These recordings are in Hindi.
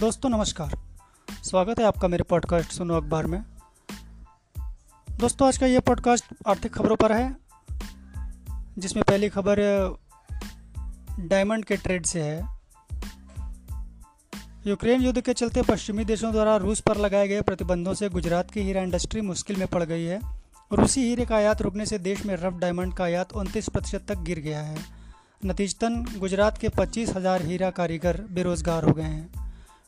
दोस्तों, नमस्कार। स्वागत है आपका मेरे पॉडकास्ट सुनो अखबार में। दोस्तों, आज का ये पॉडकास्ट आर्थिक खबरों पर है, जिसमें पहली खबर, डायमंड के ट्रेड से है। यूक्रेन युद्ध के चलते पश्चिमी देशों द्वारा रूस पर लगाए गए प्रतिबंधों से गुजरात की हीरा इंडस्ट्री मुश्किल में पड़ गई है। रूसी हीरे का आयात रुकने से देश में रफ डायमंड का आयात उनतीस प्रतिशत तक गिर गया है। नतीजतन, गुजरात के पच्चीस हज़ार हीरा कारीगर बेरोजगार हो गए हैं।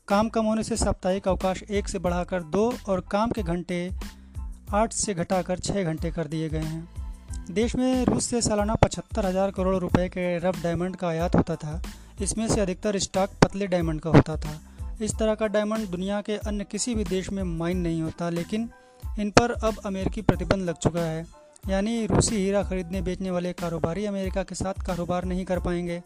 काम कम होने से साप्ताहिक अवकाश एक से बढ़ाकर दो और काम के घंटे आठ से घटाकर छः घंटे कर दिए गए हैं। देश में रूस से सालाना पचहत्तर हज़ार करोड़ रुपए के रफ डायमंड का आयात होता था। इसमें से अधिकतर स्टॉक पतले डायमंड का होता था। इस तरह का डायमंड दुनिया के अन्य किसी भी देश में माइन नहीं होता, लेकिन इन पर अब अमेरिकी प्रतिबंध लग चुका है। यानी रूसी हीरा खरीदने बेचने वाले कारोबारी अमेरिका के साथ कारोबार नहीं कर पाएँगे।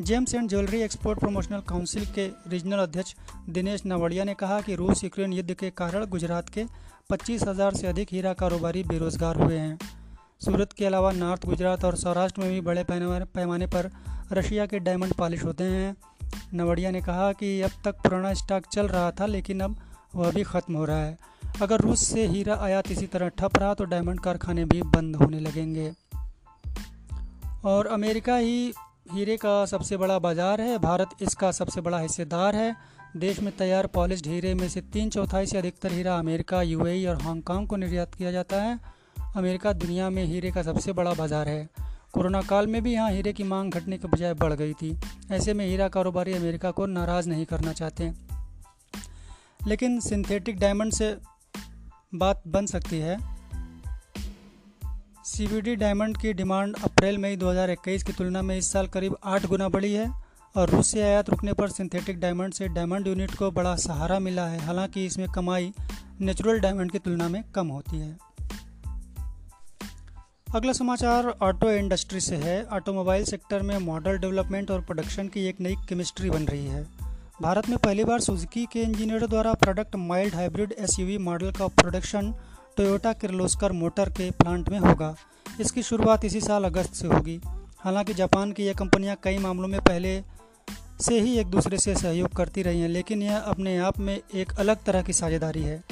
Gems and jewellery export promotional council के रीजनल अध्यक्ष दिनेश नवड़िया ने कहा कि रूस यूक्रेन युद्ध के कारण गुजरात के पच्चीस हज़ार से अधिक हीरा कारोबारी बेरोजगार हुए हैं। सूरत के अलावा नॉर्थ गुजरात और सौराष्ट्र में भी बड़े पैमाने पर रशिया के डायमंड पॉलिश होते हैं। नवड़िया ने कहा कि अब तक पुराना स्टॉक चल रहा था, लेकिन अब वह भी ख़त्म हो रहा है। अगर रूस से हीरा आयात इसी तरह ठप रहा तो डायमंड कारखाने भी बंद होने लगेंगे। और अमेरिका ही हीरे का सबसे बड़ा बाज़ार है, भारत इसका सबसे बड़ा हिस्सेदार है। देश में तैयार पॉलिश हीरे में से तीन चौथाई से अधिकतर हीरा अमेरिका, यूएई और हांगकांग को निर्यात किया जाता है। अमेरिका दुनिया में हीरे का सबसे बड़ा बाज़ार है। कोरोना काल में भी यहाँ हीरे की मांग घटने के बजाय बढ़ गई थी। ऐसे में हीरा कारोबारी अमेरिका को नाराज़ नहीं करना चाहते। लेकिन सिंथेटिक डायमंड से बात बन सकती है। सीवीडी डायमंड की डिमांड अप्रैल, मई 2021 की तुलना में इस साल करीब आठ गुना बढ़ी है और रूस से आयात रुकने पर सिंथेटिक डायमंड से डायमंड यूनिट को बड़ा सहारा मिला है। हालाँकि इसमें कमाई नेचुरल डायमंड की तुलना में कम होती है। अगला समाचार ऑटो इंडस्ट्री से है। ऑटोमोबाइल सेक्टर में मॉडल डेवलपमेंट और प्रोडक्शन की एक नई केमिस्ट्री बन रही है। भारत में पहली बार सुजुकी के इंजीनियरों द्वारा product mild hybrid SUV model का प्रोडक्शन टोयोटा किर्लोस्कर मोटर के प्लांट में होगा। इसकी शुरुआत इसी साल अगस्त से होगी। हालाँकि जापान की यह कंपनियाँ कई मामलों में पहले से ही एक दूसरे से सहयोग करती रही हैं, लेकिन यह अपने आप में एक अलग तरह की साझेदारी है।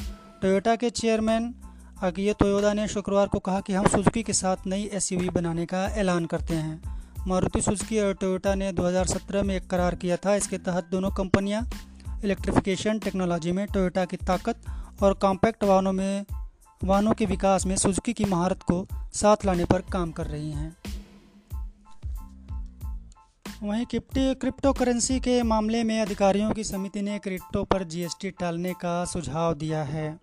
टोयोटा के चेयरमैन अकियो तोयोदा ने शुक्रवार को कहा कि हम सुजुकी के साथ नई SUV बनाने का ऐलान करते हैं। मारुति सुजुकी और टोयोटा ने 2017 में एक करार किया था। इसके तहत दोनों कंपनियाँ इलेक्ट्रिफिकेशन टेक्नोलॉजी में टोयोटा की ताकत और कॉम्पैक्ट वाहनों में वाहनों के विकास में सुजुकी की महारत को साथ लाने पर काम कर रही हैं। वहीं क्रिप्टो करेंसी के मामले में अधिकारियों की समिति ने क्रिप्टो पर जीएसटी टालने का सुझाव दिया है।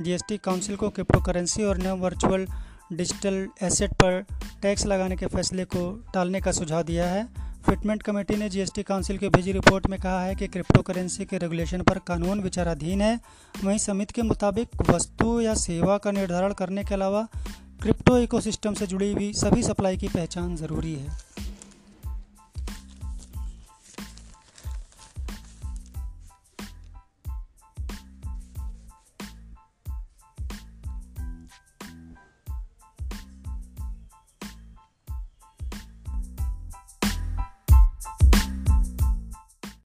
जीएसटी काउंसिल को क्रिप्टो करेंसी और नव वर्चुअल डिजिटल एसेट पर टैक्स लगाने के फैसले को टालने का सुझाव दिया है। फिटमेंट कमेटी ने जीएसटी काउंसिल की भेजी रिपोर्ट में कहा है कि क्रिप्टो करेंसी के रेगुलेशन पर कानून विचाराधीन है। वहीं समिति के मुताबिक वस्तु या सेवा का निर्धारण करने के अलावा क्रिप्टो इकोसिस्टम से जुड़ी हुई सभी सप्लाई की पहचान ज़रूरी है।